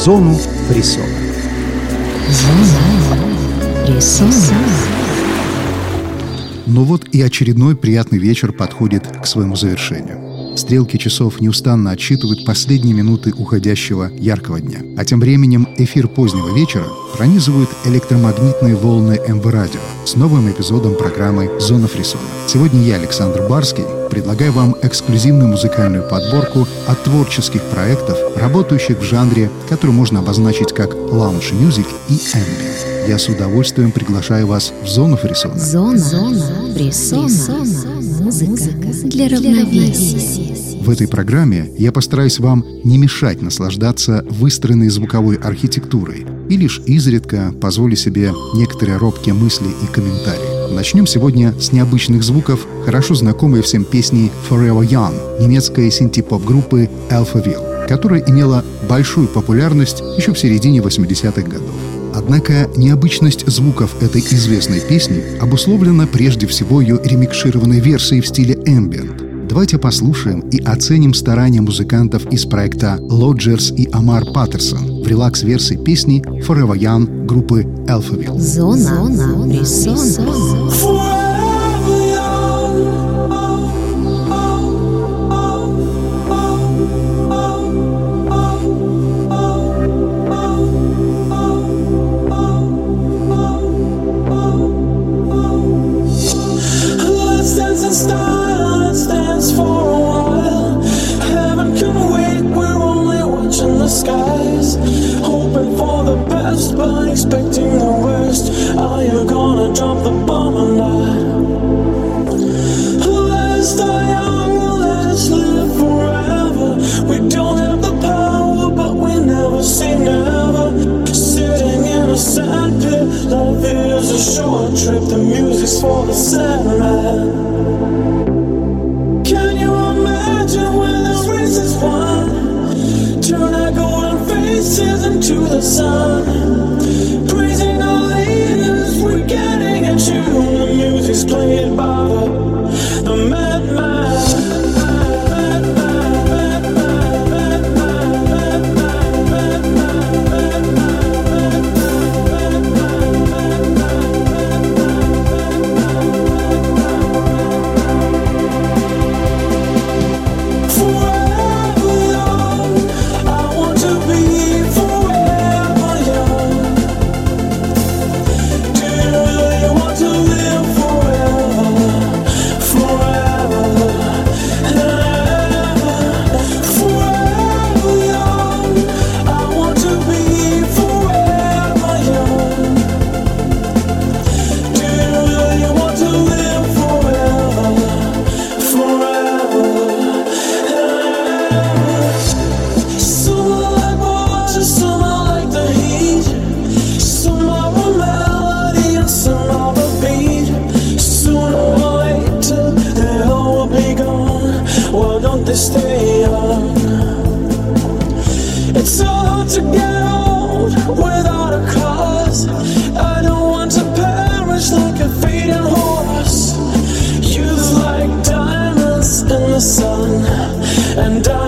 зону фрисона. Ну вот и очередной приятный вечер подходит к своему завершению. Стрелки часов неустанно отсчитывают последние минуты уходящего яркого дня. А тем временем эфир позднего вечера пронизывают электромагнитные волны МВ Радио с новым эпизодом программы «Зона фрисона». Сегодня я, Александр Барский, предлагаю вам эксклюзивную музыкальную подборку от творческих проектов, работающих в жанре, который можно обозначить как лаунж-мюзик и ambient. Я с удовольствием приглашаю вас в зону фрисона. Зона, Зона фрисона. Музыка для равновесия. В этой программе я постараюсь вам не мешать наслаждаться выстроенной звуковой архитектурой и лишь изредка позволю себе некоторые робкие мысли и комментарии. Начнем сегодня с необычных звуков, хорошо знакомой всем песни Forever Young немецкой синти-поп-группы Alphaville, которая имела большую популярность еще в середине 80-х годов. Однако необычность звуков этой известной песни обусловлена прежде всего ее ремикшированной версией в стиле ambient. Давайте послушаем и оценим старания музыкантов из проекта Lodgers и Амар Паттерсон в релакс-версии песни Forever Young группы Alphaville. Зона, Зона фрисона. Without a. I don't want to perish like a fading horse. Youth like diamonds in the sun, and diamonds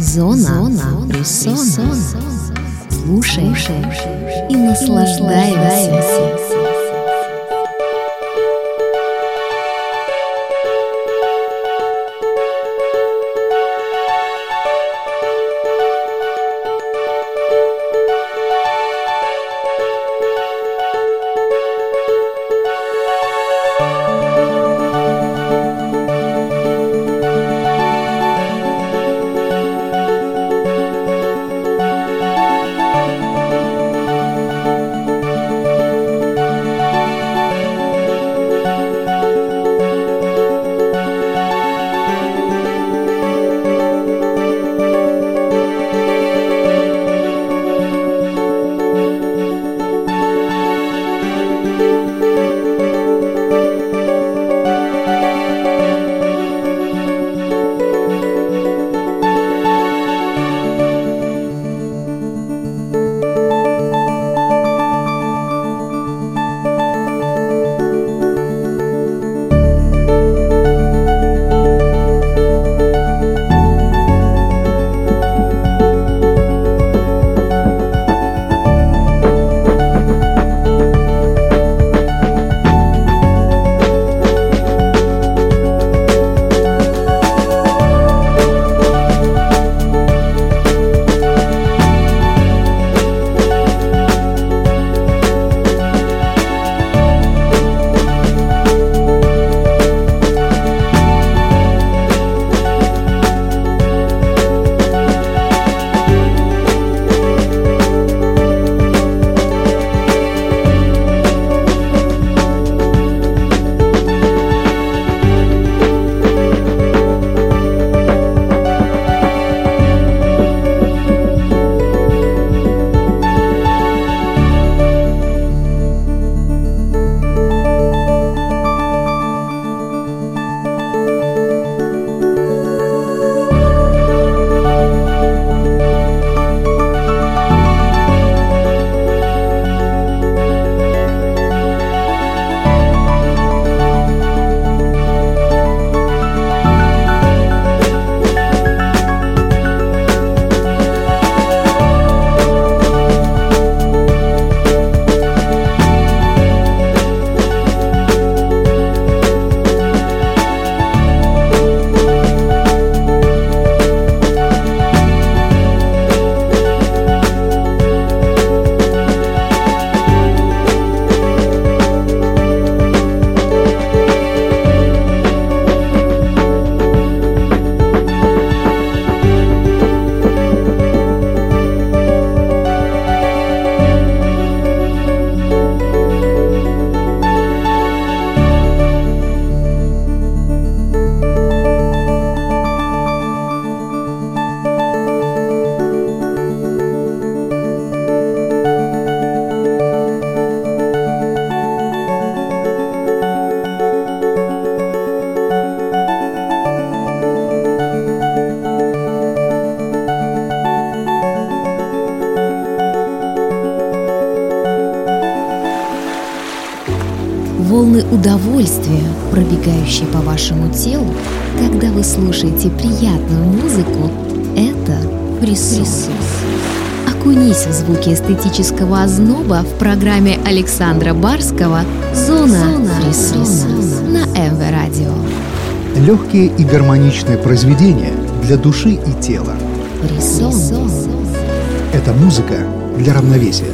Зона, Зона фрисона. Слушай и наслаждаемся. Когда вы слушаете приятную музыку, это присутствие. Окунись в звуки эстетического озноба в программе Александра Барского «Зона, Зона на МВ Радио. Легкие и гармоничные произведения для души и тела. Фрисон. Это музыка для равновесия.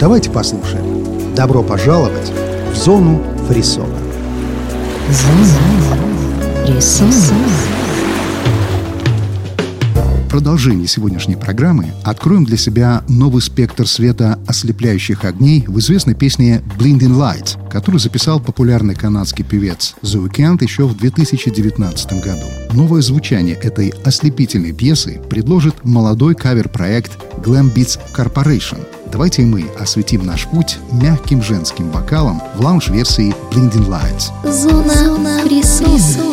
Давайте послушаем. Добро пожаловать в зону фрисона. Зона. Рисуем. В продолжении сегодняшней программы откроем для себя новый спектр света ослепляющих огней в известной песне «Blinding Lights», которую записал популярный канадский певец The Weeknd еще в 2019 году. Новое звучание этой ослепительной пьесы предложит молодой кавер-проект Glam Beats Corporation. Давайте мы осветим наш путь мягким женским вокалом в лаунж-версии Blinding Lights. Зона, Зона присутствия.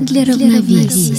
Для равновесия.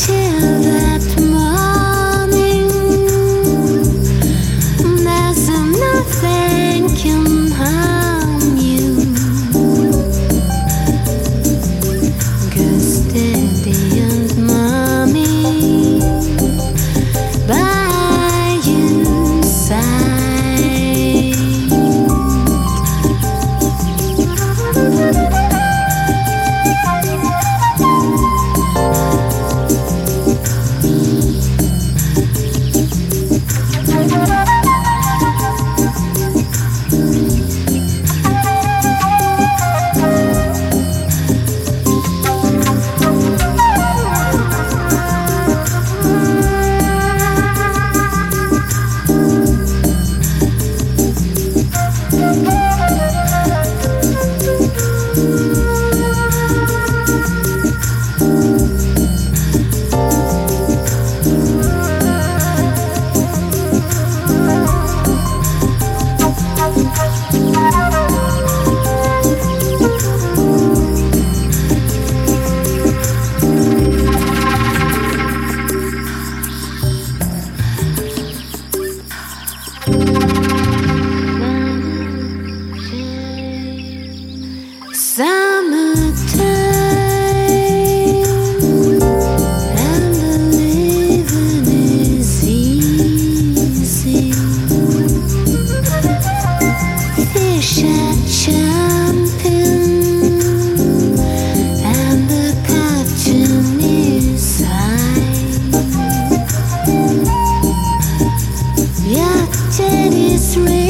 see me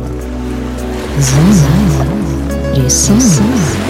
фрисона. Зона. Рисуем.